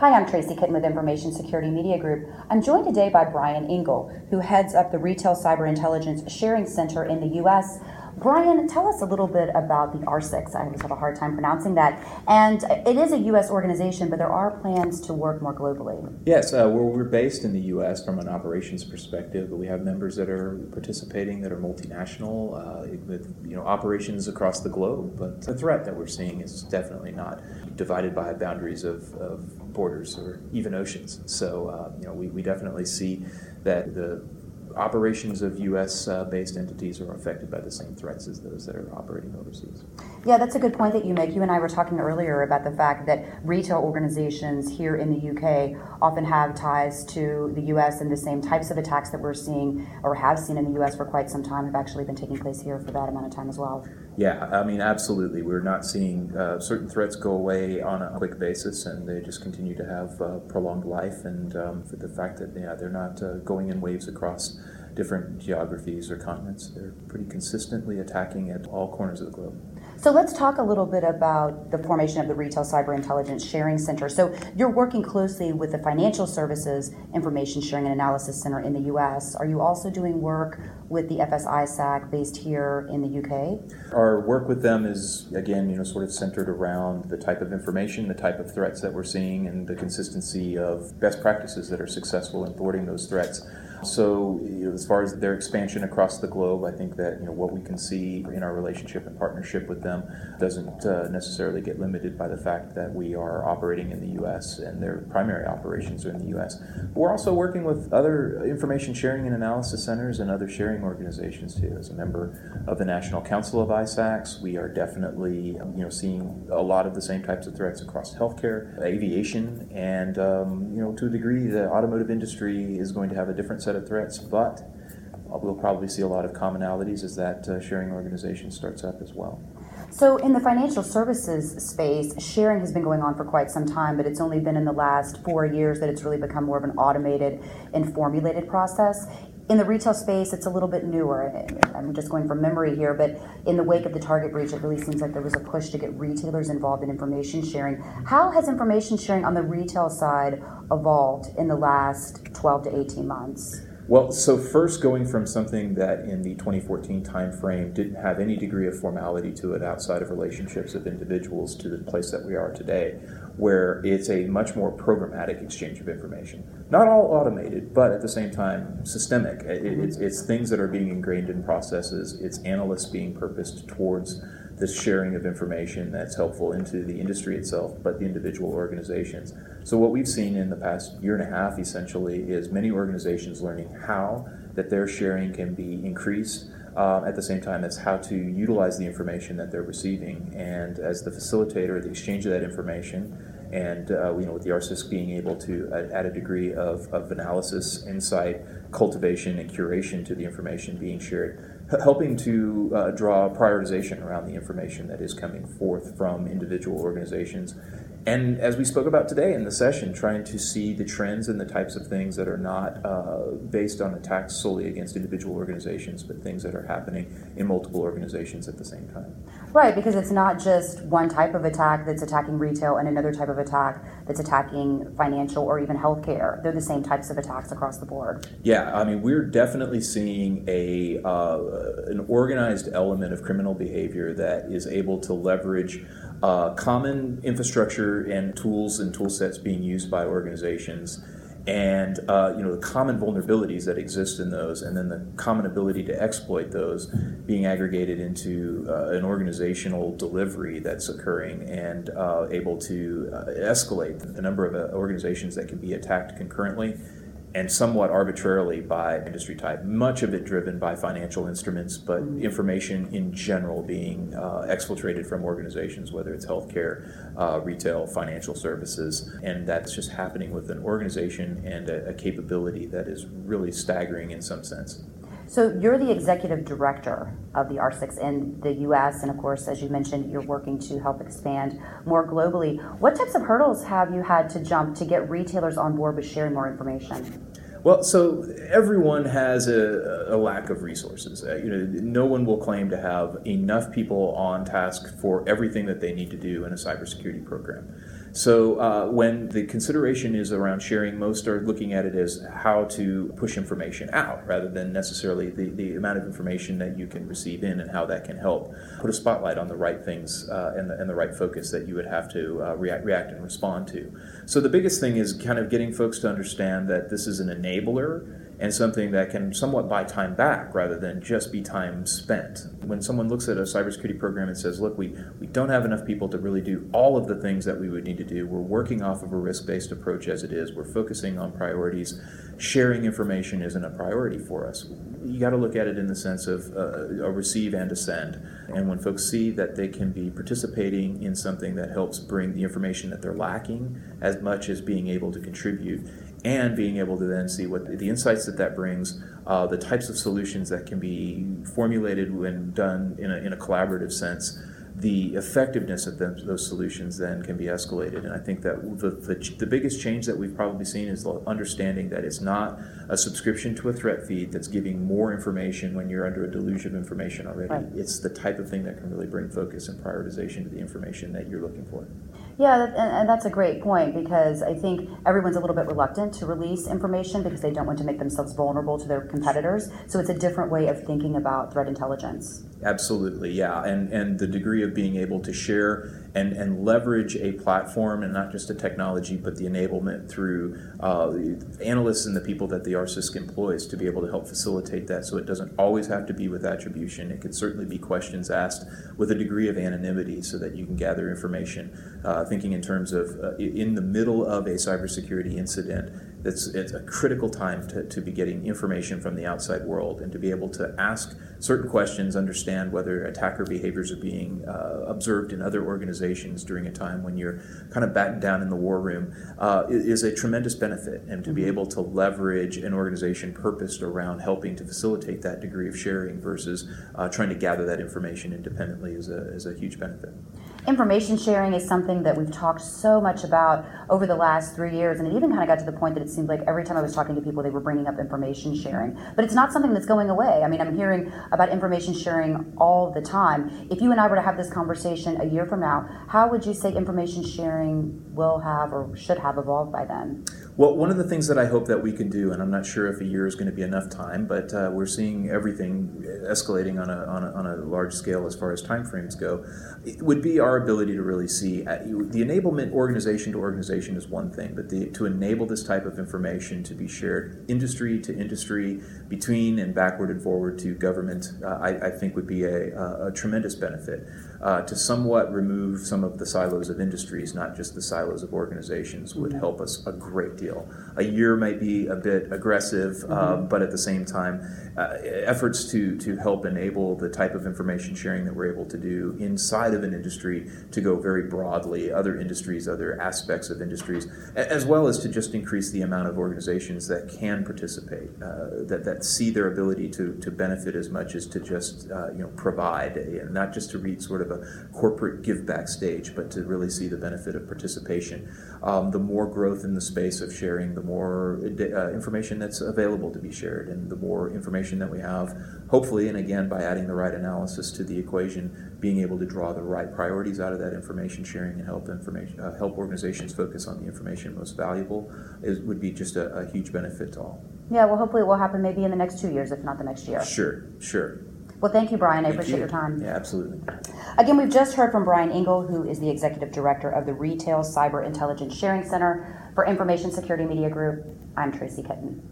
Hi, I'm Tracy Kitten with Information Security Media Group. I'm joined today by Brian Engle, who heads up the Retail Cyber Intelligence Sharing Center in the U.S. Brian, tell us a little bit about the RCISC. I always have a hard time pronouncing that. And it is a U.S. organization, but there are plans to work more globally. Yes, uh, we're, we're based in the U.S. from an operations perspective, but we have members that are participating that are multinational uh, with you know operations across the globe. But the threat that we're seeing is definitely not divided by boundaries of, of borders or even oceans. So uh, you know we, we definitely see that the operations of U.S. Uh, based entities are affected by the same threats as those that are operating overseas. Yeah, that's a good point that you make. You and I were talking earlier about the fact that retail organizations here in the UK often have ties to the U.S. and the same types of attacks that we're seeing or have seen in the U.S. for quite some time have actually been taking place here for that amount of time as well. Yeah, I mean, absolutely. We're not seeing uh, certain threats go away on a quick basis, and they just continue to have uh, prolonged life. And um, for the fact that yeah, they're not uh, going in waves across different geographies or continents, they're pretty consistently attacking at all corners of the globe. So let's talk a little bit about the formation of the Retail Cyber Intelligence Sharing Center. So you're working closely with the Financial Services Information Sharing and Analysis Center in the U.S. Are you also doing work with the FS-ISAC based here in the UK? Our work with them is again, you know, sort of centered around the type of information, the type of threats that we're seeing, and the consistency of best practices that are successful in thwarting those threats. So, you know, as far as their expansion across the globe, I think that you know what we can see in our relationship and partnership with them doesn't uh, necessarily get limited by the fact that we are operating in the U.S. and their primary operations are in the U.S. But we're also working with other information sharing and analysis centers and other sharing organizations too. As a member of the National Council of ISACs, we are definitely you know seeing a lot of the same types of threats across healthcare, aviation, and um, you know to a degree, the automotive industry is going to have a different set of threats, but we'll probably see a lot of commonalities as that uh, sharing organization starts up as well. So, in the financial services space, sharing has been going on for quite some time, but it's only been in the last four years that it's really become more of an automated and formulated process. In the retail space, it's a little bit newer. I'm just going from memory here, but in the wake of the Target breach, it really seems like there was a push to get retailers involved in information sharing. How has information sharing on the retail side evolved in the last 12 to 18 months? Well, so first going from something that in the 2014 timeframe didn't have any degree of formality to it outside of relationships of individuals to the place that we are today, where it's a much more programmatic exchange of information. Not all automated, but at the same time systemic. It's, it's things that are being ingrained in processes, it's analysts being purposed towards this sharing of information that's helpful into the industry itself, but the individual organizations. So, what we've seen in the past year and a half essentially is many organizations learning how that their sharing can be increased. Uh, at the same time as how to utilize the information that they're receiving, and as the facilitator, the exchange of that information, and uh, you know, with the RCISC being able to add a degree of, of analysis, insight, cultivation, and curation to the information being shared, helping to uh, draw prioritization around the information that is coming forth from individual organizations. And as we spoke about today in the session, trying to see the trends and the types of things that are not uh, based on attacks solely against individual organizations, but things that are happening in multiple organizations at the same time. Right, because it's not just one type of attack that's attacking retail and another type of attack that's attacking financial or even healthcare. They're the same types of attacks across the board. Yeah, I mean, we're definitely seeing a uh, an organized element of criminal behavior that is able to leverage uh, common infrastructure and tools and tool sets being used by organizations and uh, you know the common vulnerabilities that exist in those, and then the common ability to exploit those, being aggregated into uh, an organizational delivery that's occurring and uh, able to uh, escalate the number of uh, organizations that can be attacked concurrently and somewhat arbitrarily by industry type. Much of it driven by financial instruments, but mm-hmm. information in general being uh, exfiltrated from organizations, whether it's healthcare, uh, retail, financial services, and that's just happening with an organization and a, a capability that is really staggering in some sense. So you're the executive director of the RCISC in the U.S., and of course, as you mentioned, you're working to help expand more globally. What types of hurdles have you had to jump to get retailers on board with sharing more information? Well, so everyone has a, a lack of resources. Uh, you know, no one will claim to have enough people on task for everything that they need to do in a cybersecurity program. So uh, when the consideration is around sharing, most are looking at it as how to push information out rather than necessarily the, the amount of information that you can receive in and how that can help put a spotlight on the right things uh, and, the, and the right focus that you would have to uh, react, react and respond to. So the biggest thing is kind of getting folks to understand that this is an enabler and something that can somewhat buy time back rather than just be time spent. When someone looks at a cybersecurity program and says, look, we, we don't have enough people to really do all of the things that we would need to do, we're working off of a risk based approach as it is, we're focusing on priorities, sharing information isn't a priority for us. You got to look at it in the sense of uh, a receive and a send. And when folks see that they can be participating in something that helps bring the information that they're lacking as much as being able to contribute, and being able to then see what the insights that that brings, uh, the types of solutions that can be formulated when done in a, in a collaborative sense, the effectiveness of them, those solutions then can be escalated. And I think that the, the, the, biggest change that we've probably seen is the understanding that it's not a subscription to a threat feed that's giving more information when you're under a deluge of information already. Right. It's the type of thing that can really bring focus and prioritization to the information that you're looking for. Yeah, and, and that's a great point because I think everyone's a little bit reluctant to release information because they don't want to make themselves vulnerable to their competitors. So it's a different way of thinking about threat intelligence. Absolutely, yeah. And, and the degree of being able to share and, and leverage a platform and not just a technology, but the enablement through uh, analysts and the people that the RCISC employs to be able to help facilitate that. So it doesn't always have to be with attribution. It could certainly be questions asked with a degree of anonymity so that you can gather information. Uh, thinking in terms of uh, in the middle of a cybersecurity incident, it's, it's a critical time to, to be getting information from the outside world and to be able to ask certain questions, understand whether attacker behaviors are being uh, observed in other organizations during a time when you're kind of battened down in the war room uh, is a tremendous benefit. And to be mm-hmm. able to leverage an organization purposed around helping to facilitate that degree of sharing versus uh, trying to gather that information independently is a, is a huge benefit. Information sharing is something that we've talked so much about over the last three years, and it even kind of got to the point that it seemed like every time I was talking to people, they were bringing up information sharing. But it's not something that's going away. I mean, I'm hearing about information sharing all the time. If you and I were to have this conversation a year from now, how would you say information sharing will have or should have evolved by then? Well, one of the things that I hope that we can do, and I'm not sure if a year is going to be enough time, but uh, we're seeing everything escalating on a, on, a, on a large scale as far as timeframes go, would be our ability to really see uh, the enablement organization to organization is one thing, but the, to enable this type of information to be shared industry to industry, between and backward and forward to government, uh, I, I, think would be a, a tremendous benefit uh, to somewhat remove some of the silos of industries, not just the silos of organizations, would mm-hmm. help us a great deal. A year might be a bit aggressive, uh, mm-hmm. but at the same time, uh, efforts to, to help enable the type of information sharing that we're able to do inside of an industry to go very broadly, other industries, other aspects of industries, as well as to just increase the amount of organizations that can participate, uh, that, that see their ability to, to benefit as much as to just uh, you know provide, not just to read sort of of a corporate give back stage, but to really see the benefit of participation. Um, the more growth in the space of sharing, the more uh, information that's available to be shared, and the more information that we have, hopefully, and again, by adding the right analysis to the equation, being able to draw the right priorities out of that information sharing and help information uh, help organizations focus on the information most valuable is, would be just a, a huge benefit to all. Yeah, well, hopefully it will happen maybe in the next two years, if not the next year. Sure, sure. Well, thank you, Brian. I appreciate you. your time. Yeah, absolutely. Again, we've just heard from Brian Engle, who is the Executive Director of the Retail Cyber Intelligence Sharing Center for Information Security Media Group. I'm Tracy Kitten.